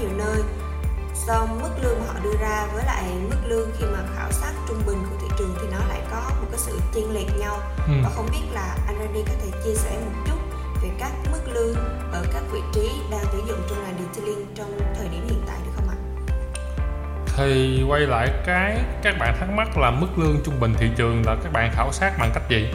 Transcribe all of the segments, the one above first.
nhiều nơi do mức lương họ đưa ra với lại mức lương khi mà khảo sát trung bình của thị trường thì nó lại có một cái sự chênh lệch nhau ừ. và không biết là anh Randy có thể chia sẻ một chút về các mức lương ở các vị trí đang tuyển dụng trong ngành detailing trong thời điểm hiện tại được không ạ? Thì quay lại cái các bạn thắc mắc là mức lương trung bình thị trường là các bạn khảo sát bằng cách gì?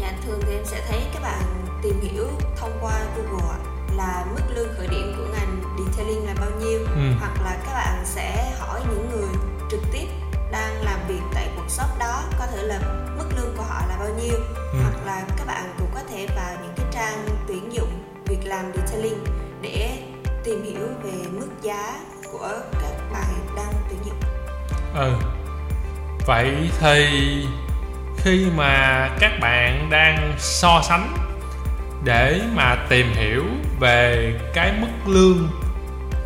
Dạ thường thì em sẽ thấy các bạn tìm hiểu thông qua Google là mức lương khởi điểm của ngành detailing là bao nhiêu ừ. hoặc là các bạn sẽ hỏi những người trực tiếp đang làm việc tại workshop đó có thể là mức lương của họ là bao nhiêu ừ. hoặc là các bạn cũng có thể vào những cái trang tuyển dụng việc làm detailing để tìm hiểu về mức giá của các bạn đang tuyển dụng. Ừ. Vậy thì khi mà các bạn đang so sánh để mà tìm hiểu về cái mức lương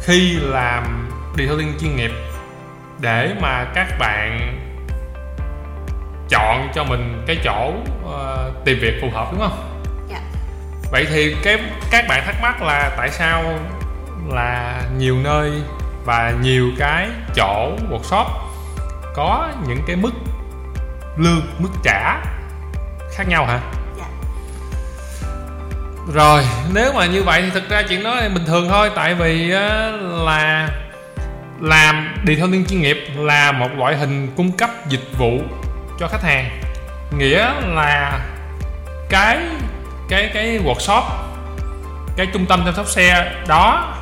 khi làm detailing chuyên nghiệp để mà các bạn chọn cho mình cái chỗ uh, tìm việc phù hợp đúng không? Dạ. Vậy thì cái các bạn thắc mắc là tại sao là nhiều nơi và nhiều cái chỗ workshop có những cái mức lương mức trả khác nhau hả? Rồi, nếu mà như vậy thì thực ra chuyện đó là bình thường thôi, tại vì là làm detailing chuyên nghiệp là một loại hình cung cấp dịch vụ cho khách hàng. Nghĩa là cái cái cái workshop, cái trung tâm chăm sóc xe đó,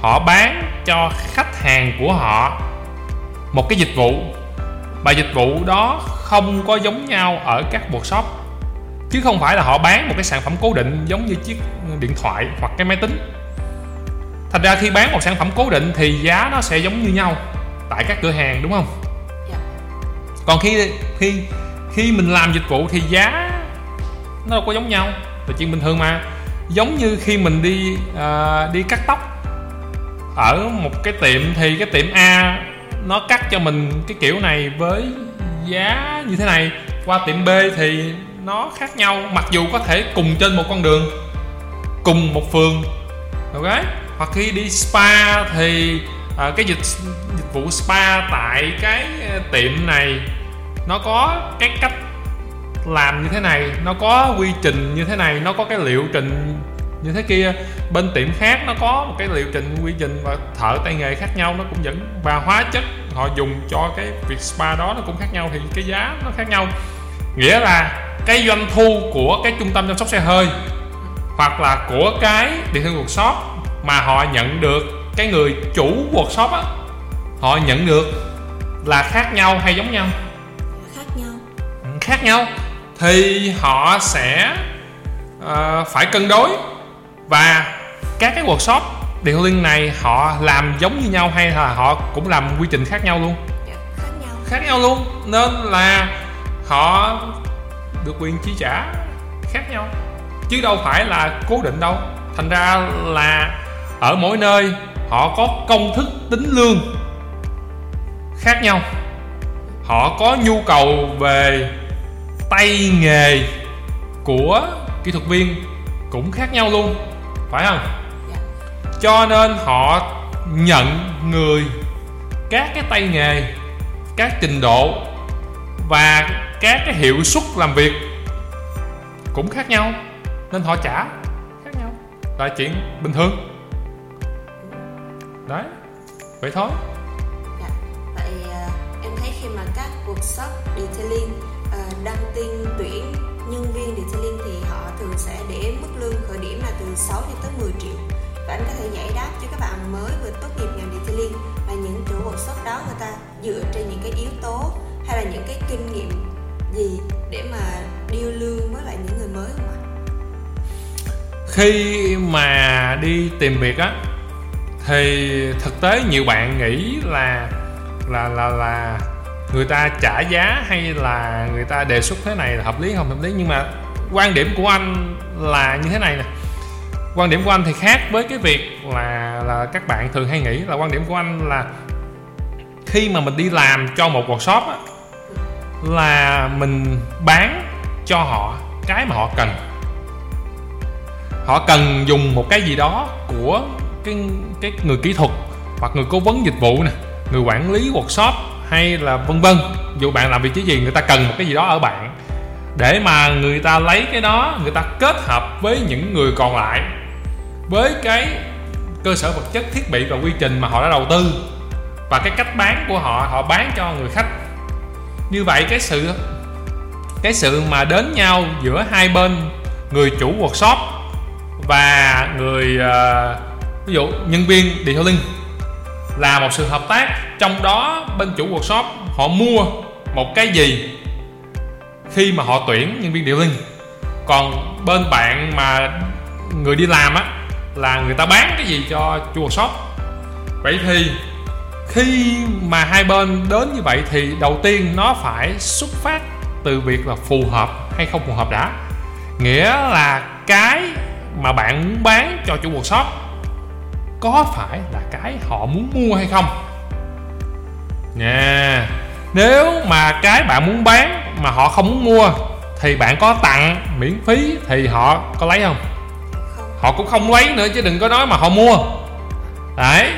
họ bán cho khách hàng của họ một cái dịch vụ. Và dịch vụ đó không có giống nhau ở các workshop chứ không phải là họ bán một cái sản phẩm cố định giống như chiếc điện thoại hoặc cái máy tính. Thành ra khi bán một sản phẩm cố định thì giá nó sẽ giống như nhau tại các cửa hàng đúng không? Dạ. còn khi khi khi mình làm dịch vụ thì giá nó đâu có giống nhau. Là chuyện bình thường mà. Giống như khi mình đi uh, đi cắt tóc. Ở một cái tiệm thì cái tiệm A nó cắt cho mình cái kiểu này với giá như thế này. Qua tiệm B thì nó khác nhau mặc dù có thể cùng trên một con đường cùng một phường. Ok? Hoặc khi đi spa thì à, cái dịch dịch vụ spa tại cái ờ, tiệm này nó có cái cách làm như thế này nó có quy trình như thế này nó có cái liệu trình như thế kia. Bên tiệm khác nó có một cái liệu trình quy trình và thợ tay nghề khác nhau nó cũng vẫn và hóa chất họ dùng cho cái việc spa đó nó cũng khác nhau thì cái giá nó khác nhau. Nghĩa là cái doanh thu của cái trung tâm chăm sóc xe hơi hoặc là của cái điện thương workshop mà họ nhận được cái người chủ workshop á họ nhận được là khác nhau hay giống nhau? Khác nhau. Ừ, khác nhau. Thì họ sẽ uh, phải cân đối và các cái workshop điện linh này họ làm giống như nhau hay là họ cũng làm quy trình khác nhau luôn? Dạ, khác nhau. Khác nhau luôn. Nên là họ được quyền chi trả khác nhau. Chứ đâu phải là cố định đâu. Thành ra là ở mỗi nơi họ có công thức tính lương khác nhau. Họ có nhu cầu về tay nghề của kỹ thuật viên cũng khác nhau luôn phải không? Cho nên họ nhận người các cái tay nghề các trình độ và các cái hiệu suất làm việc cũng khác nhau nên họ trả khác nhau. Là chuyện bình thường. Đấy vậy thôi. Dạ. vậy uh, em thấy khi mà các workshop detailing uh, đăng tin tuyển nhân viên detailing thì họ thường sẽ để mức lương khởi điểm là từ 6 cho tới 10 triệu. Và anh có thể giải đáp cho các bạn mới vừa tốt nghiệp ngành detailing là những chủ workshop đó người ta dựa trên những cái yếu tố hay là những cái kinh nghiệm gì để mà điêu lương với lại những người mới không ạ? khi mà đi tìm việc á thì thực tế nhiều bạn nghĩ là là là là người ta trả giá hay là người ta đề xuất thế này là hợp lý không hợp lý nhưng mà quan điểm của anh là như thế này nè quan điểm của anh thì khác với cái việc là là các bạn thường hay nghĩ là quan điểm của anh là khi mà mình đi làm cho một workshop á, là mình bán cho họ cái mà họ cần. Họ cần dùng một cái gì đó của cái cái người kỹ thuật hoặc người cố vấn dịch vụ nè, người quản lý workshop hay là vân vân. Dù bạn làm vị trí gì, người ta cần một cái gì đó ở bạn để mà người ta lấy cái đó, người ta kết hợp với những người còn lại với cái cơ sở vật chất thiết bị và quy trình mà họ đã đầu tư và cái cách bán của họ họ bán cho người khách như vậy cái sự cái sự mà đến nhau giữa hai bên người chủ workshop và người uh, ví dụ nhân viên detailing là một sự hợp tác. Trong đó bên chủ workshop họ mua một cái gì khi mà họ tuyển nhân viên detailing còn bên bạn mà người đi làm á là người ta bán cái gì cho chủ workshop. Vậy thì khi mà hai bên đến như vậy thì đầu tiên nó phải xuất phát từ việc là phù hợp hay không phù hợp đã. Nghĩa là cái mà bạn muốn bán cho chủ workshop có phải là cái họ muốn mua hay không? Nha. Nếu mà cái bạn muốn bán mà họ không muốn mua thì bạn có tặng miễn phí thì họ có lấy không. Họ cũng không lấy nữa chứ đừng có nói mà họ mua. Đấy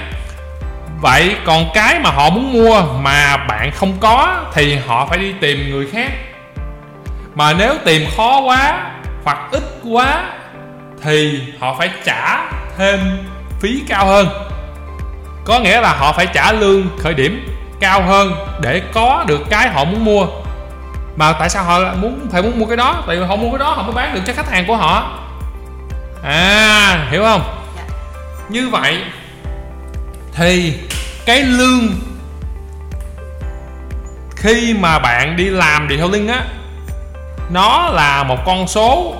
vậy còn cái mà họ muốn mua mà bạn không có thì họ phải đi tìm người khác. Mà nếu tìm khó quá hoặc ít quá thì họ phải trả thêm phí cao hơn. Có nghĩa là họ phải trả lương khởi điểm cao hơn để có được cái họ muốn mua. Mà tại sao họ muốn phải muốn mua cái đó? Tại vì họ mua cái đó họ mới bán được cho khách hàng của họ. À hiểu không? Như vậy thì cái lương khi mà bạn đi làm detailing á, nó là một con số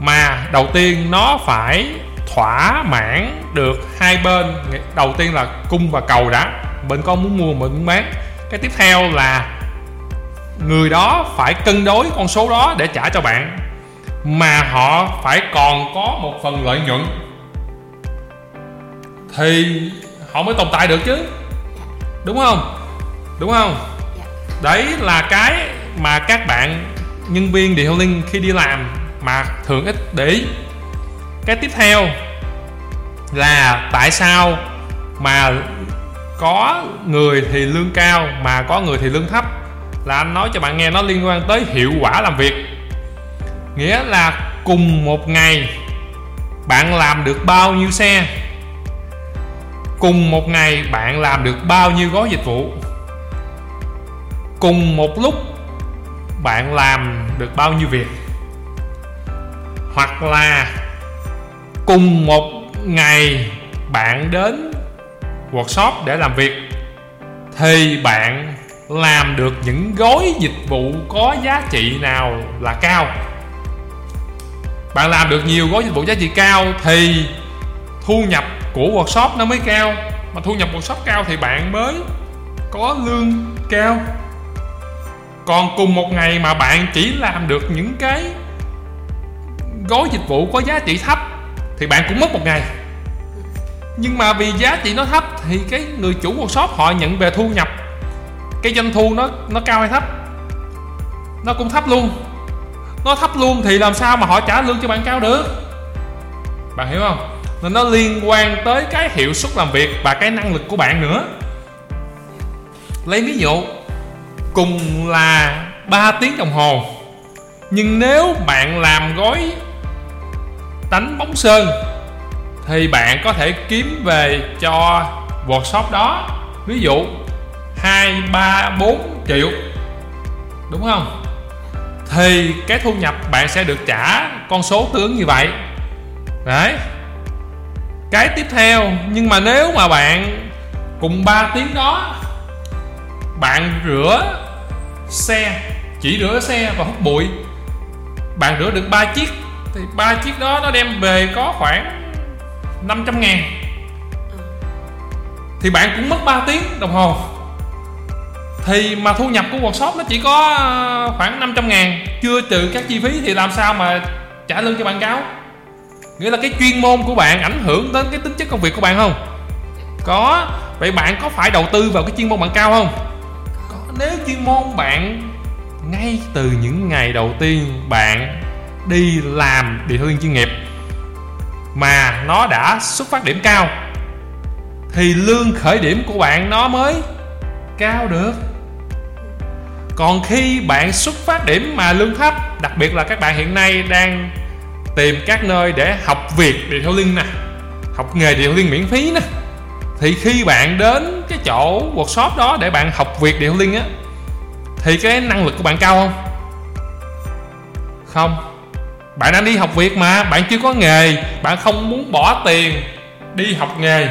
mà đầu tiên nó phải thỏa mãn được hai bên. Đầu tiên là cung và cầu đã. Bên có muốn mua mình muốn bán. Cái tiếp theo là người đó phải cân đối con số đó để trả cho bạn. Mà họ phải còn có một phần lợi nhuận thì họ mới tồn tại được chứ. Đúng không? Đúng không? Đấy là cái mà các bạn nhân viên detailing khi đi làm mà thường ít để ý. Cái tiếp theo là tại sao mà có người thì lương cao mà có người thì lương thấp? Là anh nói cho bạn nghe nó liên quan tới hiệu quả làm việc. Nghĩa là cùng một ngày bạn làm được bao nhiêu xe cùng một ngày bạn làm được bao nhiêu gói dịch vụ? Cùng một lúc bạn làm được bao nhiêu việc? Hoặc là cùng một ngày bạn đến workshop để làm việc, thì bạn làm được những gói dịch vụ có giá trị nào là cao? Bạn làm được nhiều gói dịch vụ giá trị cao thì thu nhập của workshop nó mới cao. Mà thu nhập workshop cao thì bạn mới có lương cao. Còn cùng một ngày mà bạn chỉ làm được những cái gói dịch vụ có giá trị thấp thì bạn cũng mất một ngày. Nhưng mà vì giá trị nó thấp thì cái người chủ workshop họ nhận về thu nhập, cái doanh thu nó nó cao hay thấp? Nó cũng thấp luôn. Nó thấp luôn thì làm sao mà họ trả lương cho bạn cao được? Bạn hiểu không? Nên nó liên quan tới cái hiệu suất làm việc và cái năng lực của bạn nữa. Lấy ví dụ cùng là 3 tiếng đồng hồ. Nhưng nếu bạn làm gói đánh bóng sơn thì bạn có thể kiếm về cho workshop đó. Ví dụ 2, 3, 4 triệu. Đúng không? Thì cái thu nhập bạn sẽ được trả con số tương như vậy. Đấy cái tiếp theo, nhưng mà nếu mà bạn cùng 3 tiếng đó, bạn rửa xe, chỉ rửa xe và hút bụi, bạn rửa được 3 chiếc, thì ba chiếc đó nó đem về có khoảng 500 ngàn. Thì bạn cũng mất 3 tiếng đồng hồ. Thì mà thu nhập của workshop nó chỉ có ờ, khoảng 500 ngàn. Chưa trừ các chi phí thì làm sao mà trả lương cho bạn cáo? Nghĩa là cái chuyên môn của bạn ảnh hưởng đến cái tính chất công việc của bạn không? Có. Vậy bạn có phải đầu tư vào cái chuyên môn bạn cao không? Có. Nếu chuyên môn bạn ngay từ những ngày đầu tiên bạn đi làm điều thương chuyên nghiệp mà nó đã xuất phát điểm cao, thì lương khởi điểm của bạn nó mới cao được. Còn khi bạn xuất phát điểm mà lương thấp, đặc biệt là các bạn hiện nay đang tìm các nơi để học việc điện thoại liên nè, học nghề điều liên miễn phí nè. Thì khi bạn đến cái chỗ workshop đó để bạn học việc điều liên á, thì cái năng lực của bạn cao không? Không. Bạn đang đi học việc mà, bạn chưa có nghề, bạn không muốn bỏ tiền đi học nghề.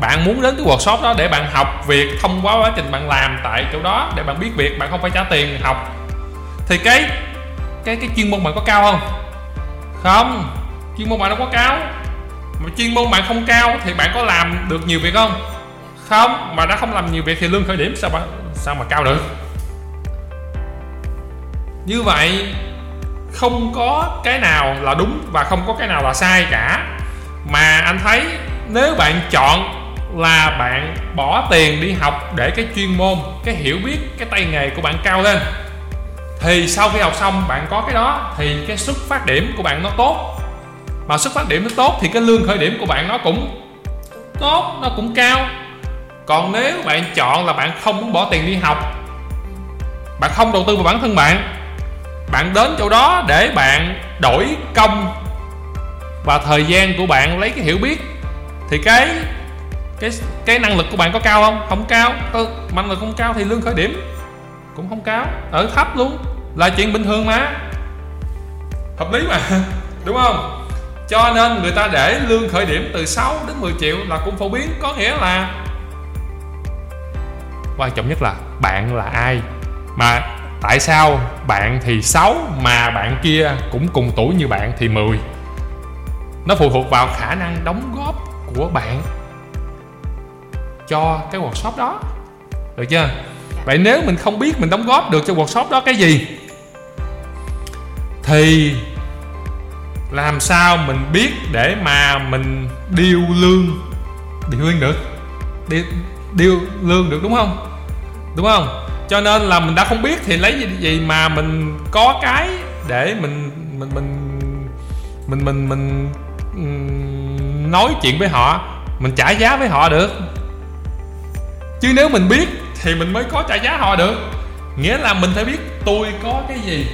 Bạn muốn đến cái workshop đó để bạn học việc thông qua quá trình bạn làm tại chỗ đó để bạn biết việc, bạn không phải trả tiền học. Thì cái cái cái chuyên môn bạn có cao không? Không, chuyên môn bạn đâu có cao. Mà chuyên môn bạn không cao thì bạn có làm được nhiều việc không? Không, mà đã không làm nhiều việc thì lương khởi điểm sao mà sao mà cao được? Như vậy, không có cái nào là đúng và không có cái nào là sai cả. Mà anh thấy nếu bạn chọn là bạn bỏ tiền đi học để cái chuyên môn, cái hiểu biết, cái tay nghề của bạn cao lên thì sau khi học xong, bạn có cái đó, thì cái xuất phát điểm của bạn nó tốt. Mà xuất phát điểm nó tốt thì cái lương khởi điểm của bạn nó cũng tốt, nó cũng cao. Còn nếu bạn chọn là bạn không muốn bỏ tiền đi học, bạn không đầu tư vào bản thân bạn bạn đến chỗ đó để bạn đổi công và thời gian của bạn lấy cái hiểu biết, thì cái cái cái năng lực của bạn có cao không? Không cao. Ừ, năng lực không cao thì lương khởi điểm cũng không cao ở thấp luôn. Là chuyện bình thường mà. Hợp lý mà. Đúng không? Cho nên người ta để lương khởi điểm từ 6 đến 10 triệu là cũng phổ biến, có nghĩa là quan trọng nhất là bạn là ai. Mà tại sao bạn thì 6 mà bạn kia cũng cùng tuổi như bạn thì 10 nó phụ thuộc vào khả năng đóng góp của bạn cho cái workshop đó. Được chưa? Vậy nếu mình không biết mình đóng góp được cho workshop đó cái gì thì làm sao mình biết để mà mình điêu lương điêu lương được? Điêu, điêu lương được đúng không? Đúng không? Cho nên là mình đã không biết thì lấy gì, gì mà mình có cái để mình mình mình mình mình mình, mình nói chuyện với họ mình trả giá với họ được. Chứ nếu mình biết thì mình mới có trả giá họ được. Nghĩa là mình phải biết tôi có cái gì.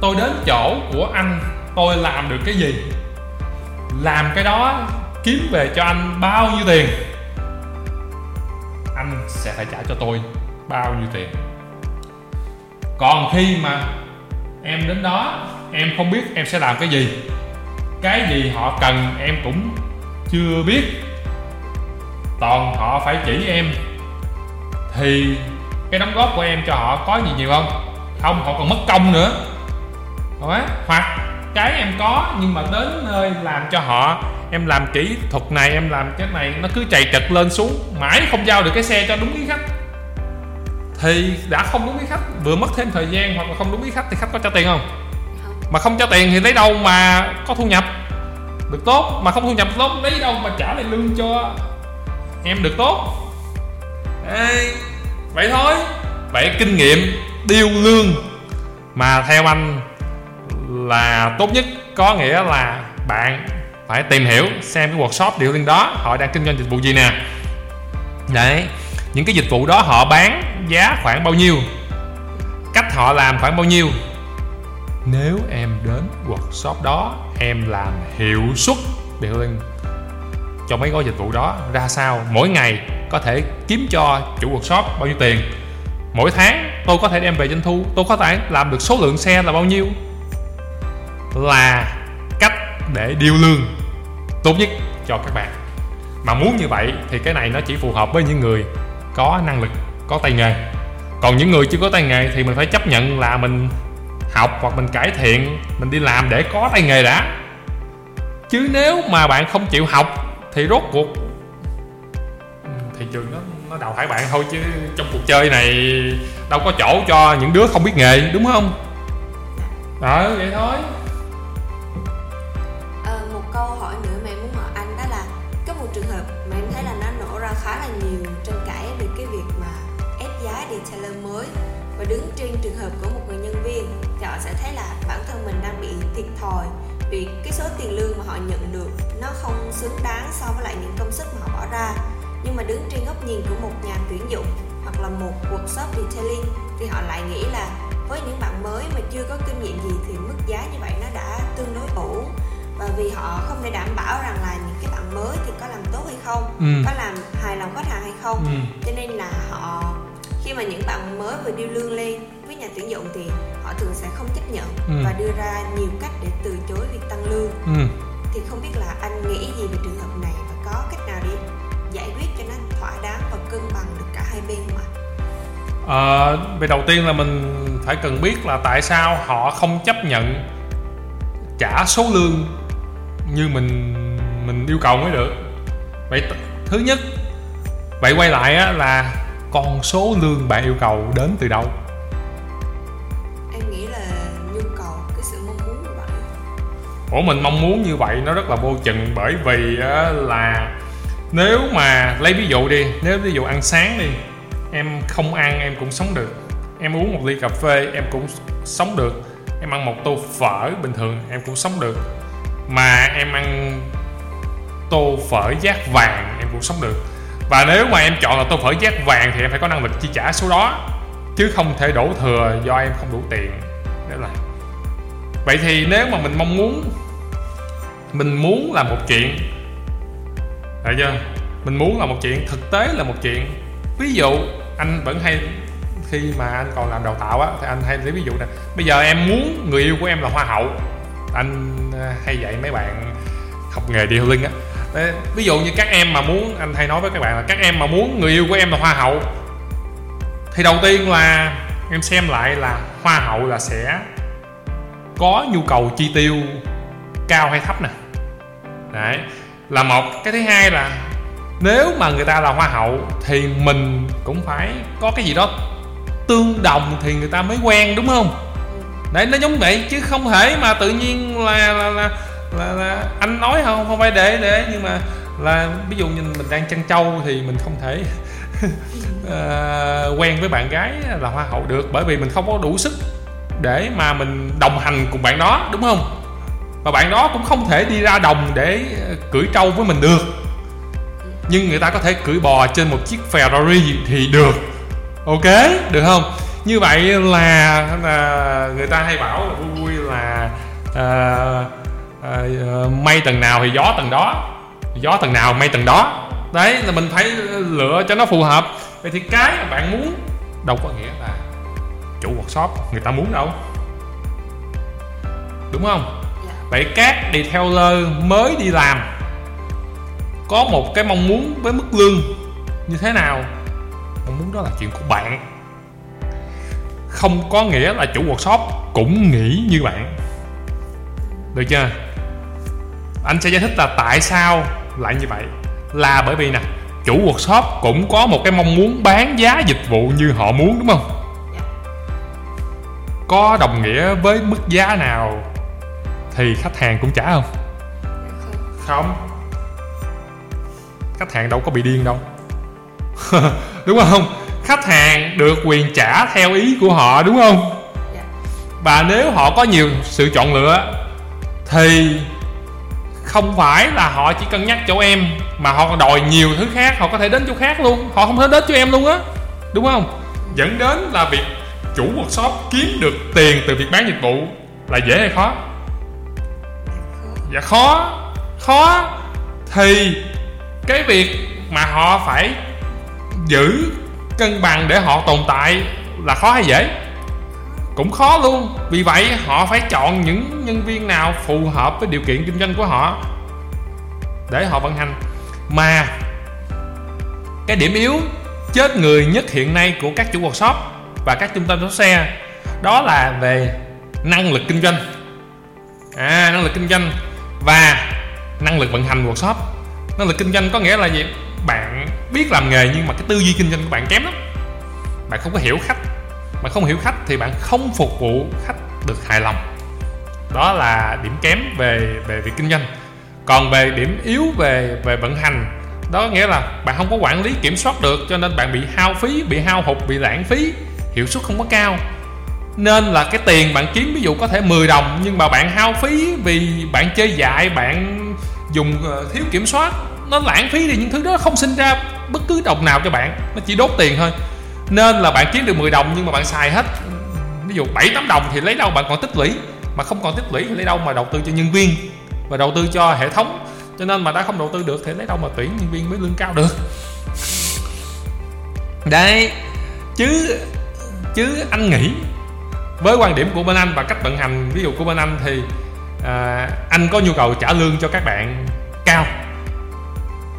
Tôi đến chỗ của anh, tôi làm được cái gì. Làm cái đó, kiếm về cho anh bao nhiêu tiền? Anh sẽ phải trả cho tôi bao nhiêu tiền? Còn khi mà em đến đó, em không biết em sẽ làm cái gì. Cái gì họ cần em cũng chưa biết. Toàn họ phải chỉ em thì cái đóng góp của em cho họ có gì nhiều không? Không họ còn mất công nữa. Đúng hoặc cái em có nhưng mà đến nơi làm cho họ em làm kỹ thuật này em làm cái này nó cứ chạy trật lên xuống mãi không giao được cái xe cho đúng ý khách. Thì đã không đúng ý khách vừa mất thêm thời gian hoặc là không đúng ý khách thì khách có cho tiền không. Mà không cho tiền thì lấy đâu mà có thu nhập? Được tốt mà không thu nhập tốt lấy đâu mà trả lại lương cho em được tốt Ê, vậy thôi. Vậy kinh nghiệm điêu lương mà theo anh là tốt nhất có nghĩa là bạn phải tìm hiểu xem cái workshop điêu lương đó họ đang kinh doanh dịch vụ gì nè. Đấy những cái dịch vụ đó họ bán giá khoảng bao nhiêu? Cách họ làm khoảng bao nhiêu? Nếu em đến workshop đó em làm hiệu suất điêu lương cho mấy gói dịch vụ đó ra sao? Mỗi ngày có thể kiếm cho chủ workshop bao nhiêu tiền. Mỗi tháng tôi có thể đem về doanh thu, tôi có thể làm được số lượng xe là bao nhiêu. Là cách để điều lương tốt nhất cho các bạn. Mà muốn như vậy thì cái này nó chỉ phù hợp với những người có năng lực, có tay nghề. Còn những người chưa có tay nghề thì mình phải chấp nhận là mình học hoặc mình cải thiện, mình đi làm để có tay nghề đã. Chứ nếu mà bạn không chịu học thì rốt cuộc thị trường nó nó đào thải bạn thôi chứ trong cuộc chơi này đâu có chỗ cho những đứa không biết nghề đúng không? Đó vậy thôi. À, một câu hỏi nữa mà em muốn hỏi anh đó là có một trường hợp mà em thấy là nó nổ ra khá là nhiều tranh cãi về cái việc mà ép giá detailer mới. Và đứng trên trường hợp của một người nhân viên thì họ sẽ thấy là bản thân mình đang bị thiệt thòi vì cái số tiền lương mà họ nhận được nó không xứng đáng so với lại những công sức mà họ bỏ ra nhưng mà đứng trên góc nhìn của một nhà tuyển dụng hoặc là một workshop detailing thì họ lại nghĩ là với những bạn mới mà chưa có kinh nghiệm gì thì mức giá như vậy nó đã tương đối ổn và vì họ không thể đảm bảo rằng là những cái bạn mới thì có làm tốt hay không Ừ. có làm hài lòng khách hàng hay không ừ. cho nên là họ khi mà những bạn mới vừa điêu lương lên với nhà tuyển dụng thì họ thường sẽ không chấp nhận Ừ. và đưa ra nhiều cách để từ chối việc tăng lương Ừ. thì không biết là anh nghĩ gì về trường hợp này và có cách nào để cân bằng được cả hai bên không ạ? Ờ, về đầu tiên là mình phải cần biết là tại sao họ không chấp nhận trả số lương như mình mình yêu cầu mới được. Vậy thứ nhất vậy quay lại á, là con số lương bạn yêu cầu đến từ đâu? Em nghĩ là nhu cầu cái sự mong muốn của bạn. Ủa mình mong muốn như vậy nó rất là vô chừng bởi vì á, là nếu mà lấy ví dụ đi, nếu ví dụ ăn sáng đi, em không ăn em cũng sống được. Em uống một ly cà phê em cũng sống được. Em ăn một tô phở bình thường em cũng sống được. Mà em ăn tô phở giác vàng em cũng sống được. Và nếu mà em chọn là tô phở giác vàng thì em phải có năng lực chi trả số đó, chứ không thể đổ thừa do em không đủ tiền. Để làm vậy thì nếu mà mình mong muốn, mình muốn làm một chuyện Thấy chưa mình muốn là một chuyện thực tế là một chuyện. Ví dụ anh vẫn hay khi mà anh còn làm đào tạo á thì anh hay lấy ví dụ nè. Bây giờ em muốn người yêu của em là hoa hậu. Anh ờ, hay dạy mấy bạn học nghề điêu linh á. Đấy, ví dụ như các em mà muốn anh hay nói với các bạn là các em mà muốn người yêu của em là hoa hậu thì đầu tiên là em xem lại là hoa hậu là sẽ có nhu cầu chi tiêu cao hay thấp nè. Đấy là một. Cái thứ hai là nếu mà người ta là hoa hậu thì mình cũng phải có cái gì đó tương đồng thì người ta mới quen đúng không? Đấy nó giống vậy chứ không thể mà tự nhiên là là là, là, là anh nói không không phải để để nhưng mà là ví dụ như mình đang chăn trâu thì mình không thể ờ, quen với bạn gái là hoa hậu được bởi vì mình không có đủ sức để mà mình đồng hành cùng bạn đó đúng không? Và bạn đó cũng không thể đi ra đồng để ờ, cưỡi trâu với mình được. Nhưng người ta có thể cưỡi bò trên một chiếc Ferrari thì được. Ok được không? Như vậy là, là người ta hay bảo là vui vui là à, à, mây tầng nào thì gió tầng đó gió tầng nào mây tầng đó. Đấy là mình phải ờ, lựa cho nó phù hợp. Vậy thì cái mà bạn muốn đâu có nghĩa là chủ workshop người ta muốn đâu. Đúng không? Vậy các detailer mới đi làm. Có một cái mong muốn với mức lương như thế nào? Mong muốn đó là chuyện của bạn. Không có nghĩa là chủ workshop cũng nghĩ như bạn. Được chưa? Anh sẽ giải thích là tại sao lại như vậy. Là bởi vì nè chủ workshop cũng có một cái mong muốn bán giá dịch vụ như họ muốn đúng không? Dạ. có đồng nghĩa với mức giá nào thì khách hàng cũng trả không? Không. khách hàng đâu có bị điên đâu. Đúng không? Khách hàng được quyền trả theo ý của họ đúng không? Dạ. và nếu họ có nhiều sự chọn lựa thì không phải là họ chỉ cân nhắc chỗ em mà họ đòi nhiều thứ khác họ có thể đến chỗ khác luôn. Họ không thể đến chỗ em luôn á. Đúng không? Dẫn đến là việc chủ workshop kiếm được tiền từ việc bán dịch vụ là dễ hay khó dạ khó. Khó. Thì cái việc mà họ phải giữ cân bằng để họ tồn tại là khó hay dễ? Cũng khó luôn. Vì vậy, họ phải chọn những nhân viên nào phù hợp với điều kiện kinh doanh của họ để họ vận hành. Mà cái điểm yếu chết người nhất hiện nay của các chủ workshop và các trung tâm sửa xe đó là về năng lực kinh doanh. À năng lực kinh doanh và, năng lực vận hành workshop. Năng lực kinh doanh có nghĩa là gì? Bạn biết làm nghề nhưng mà cái tư duy kinh doanh của bạn kém lắm. Bạn không có hiểu khách. Bạn không hiểu khách thì bạn không phục vụ khách được hài lòng. Đó là điểm kém về về việc kinh doanh. Còn về điểm yếu về về vận hành, đó nghĩa là bạn không có quản lý kiểm soát được cho nên bạn bị hao phí, bị hao hụt, bị lãng phí, hiệu suất không có cao nên là cái tiền bạn kiếm, ví dụ có thể 10 đồng, nhưng mà bạn hao phí vì bạn chơi dại, bạn dùng ờ, thiếu kiểm soát, nó lãng phí đi những thứ đó, không sinh ra bất cứ đồng nào cho bạn, nó chỉ đốt tiền thôi. Nên là bạn kiếm được 10 đồng nhưng mà bạn xài hết, ví dụ 7 8 đồng thì lấy đâu, bạn còn tích lũy. Mà không còn tích lũy thì lấy đâu mà đầu tư cho nhân viên và đầu tư cho hệ thống. Cho nên mà đã không đầu tư được thì lấy đâu mà tuyển nhân viên mới lương cao được. Đấy, chứ chứ anh nghĩ với quan điểm của bên anh và cách vận hành ví dụ của bên anh thì à, anh có nhu cầu trả lương cho các bạn cao.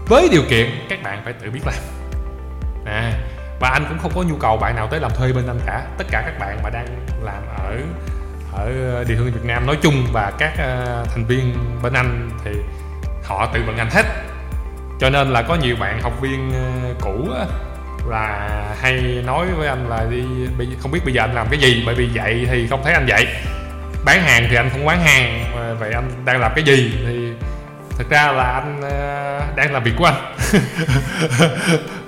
Với điều kiện các bạn phải tự biết làm. À, và anh cũng không có nhu cầu bạn nào tới làm thuê bên anh cả. Tất cả các bạn mà đang làm ở ở địa phương Việt Nam nói chung và các uh, thành viên bên anh thì họ tự vận hành hết. Cho nên là có nhiều bạn học viên uh, cũ uh, là hay nói với anh là đi không biết bây giờ anh làm cái gì, bởi vì dạy thì không thấy anh dạy. Bán hàng thì anh không bán hàng vậy anh đang làm cái gì? Thì thực ra là anh ờ, đang làm việc của anh.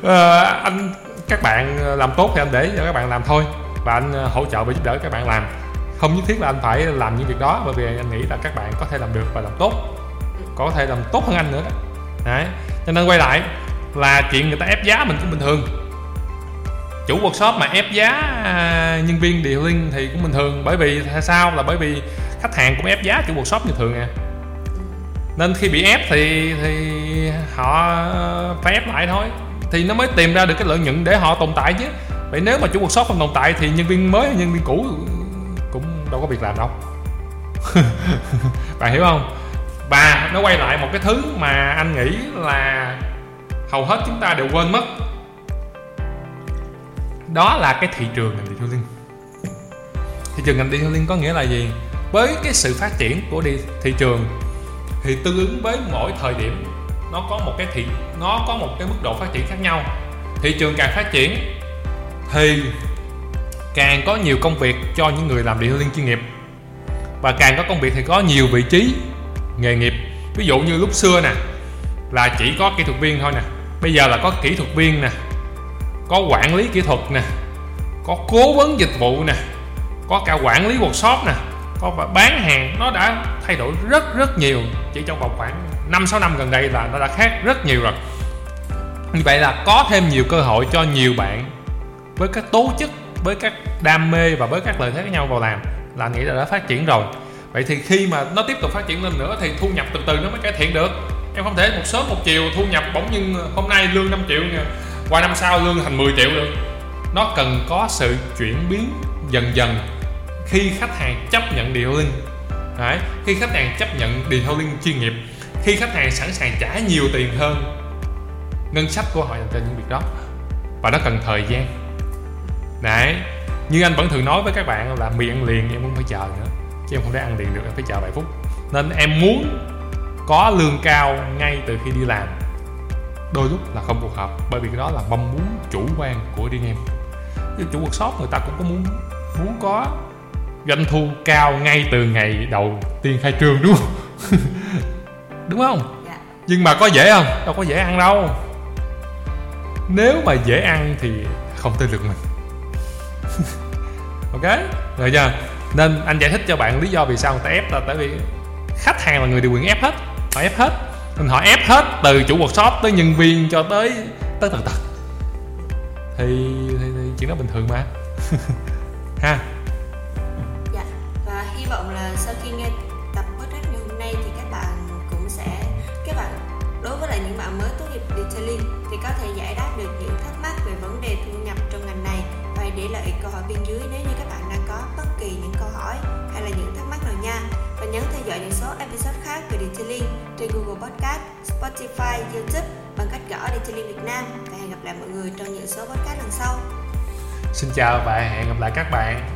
Ờ, anh, các bạn làm tốt thì anh để cho các bạn làm thôi, và anh ờ, hỗ trợ và giúp đỡ các bạn làm. Không nhất thiết là anh phải làm những việc đó, bởi vì anh nghĩ là các bạn có thể làm được và làm tốt, có thể làm tốt hơn anh nữa đấy, cho nên quay lại là chuyện người ta ép giá mình cũng bình thường chủ workshop mà ép giá à, nhân viên điều linh thì cũng bình thường. Bởi vì sao? Là bởi vì khách hàng cũng ép giá chủ workshop như thường à. Nên khi bị ép thì thì họ phải ép lại thôi. Thì nó mới tìm ra được cái lợi nhuận để họ tồn tại chứ. Vậy nếu mà chủ workshop không tồn tại thì nhân viên mới, nhân viên cũ cũng đâu có việc làm đâu. Bạn hiểu không? Và nó quay lại một cái thứ mà anh nghĩ là hầu hết chúng ta đều quên mất đó là cái thị trường ngành detailing thị trường ngành detailing có nghĩa là gì? Với cái sự phát triển của đi, thị trường thì tương ứng với mỗi thời điểm, nó có một cái thị, nó có một cái mức độ phát triển khác nhau. Thị trường càng phát triển thì càng có nhiều công việc cho những người làm detailing chuyên nghiệp. Và càng có công việc thì có nhiều vị trí nghề nghiệp. Ví dụ như lúc xưa nè, là chỉ có kỹ thuật viên thôi nè. Bây giờ là có kỹ thuật viên nè có quản lý kỹ thuật nè, có cố vấn dịch vụ nè, có cả quản lý workshop nè, có bán hàng. Nó đã thay đổi rất rất nhiều. Chỉ trong vòng khoảng 5 6 năm gần đây là nó đã khác rất nhiều rồi. Như vậy là có thêm nhiều cơ hội cho nhiều bạn với các tố chất, với các đam mê và với các lợi thế khác nhau vào làm là nghĩ là đã phát triển rồi. Vậy thì khi mà nó tiếp tục phát triển lên nữa thì thu nhập từ từ nó mới cải thiện được. Em không thể một sớm một chiều thu nhập bỗng nhưng hôm nay lương 5 triệu qua năm sau lương thành 10 triệu được. Nó cần có sự chuyển biến dần dần khi khách hàng chấp nhận điều linh. Đấy, khi khách hàng chấp nhận điều linh chuyên nghiệp khi khách hàng sẵn sàng trả nhiều tiền hơn ngân sách của họ dành cho những việc đó. Và nó cần thời gian. Đấy như anh vẫn thường nói với các bạn là mì ăn liền em không phải chờ nữa chứ em không thể ăn liền được em phải chờ vài phút. Nên em muốn có lương cao ngay từ khi đi làm đôi lúc là không phù hợp bởi vì cái đó là mong muốn chủ quan của riêng em chứ chủ workshop người ta cũng có muốn muốn có doanh thu cao ngay từ ngày đầu tiên khai trương đúng không? Đúng không? Dạ. nhưng mà có dễ không? Đâu có dễ ăn đâu. Nếu mà dễ ăn thì không tới lượt mình. Ok? Rồi chưa? Nên anh giải thích cho bạn lý do vì sao người ta ép là tại vì khách hàng là người điều quyền ép hết. Họ ép hết nên họ ép hết từ chủ workshop tới nhân viên cho tới tới tầng tật thì, thì, thì chuyện đó bình thường mà. Ha. Dạ và hy vọng là sau khi nghe tập podcast ngày hôm nay thì các bạn cũng sẽ các bạn đối với lại những bạn mới tốt nghiệp detailing thì có thể giải đáp được những thắc mắc về vấn đề thu nhập trong ngành này và để lại câu hỏi bên dưới nếu như các bạn đang có bất kỳ những câu hỏi hay là những thắc mắc nào nha nhấn theo dõi những số episode khác về Detailing trên Google Podcast, Spotify, YouTube bằng cách gõ Detailing Việt Nam và hẹn gặp lại mọi người trong những số podcast lần sau. Xin chào và hẹn gặp lại các bạn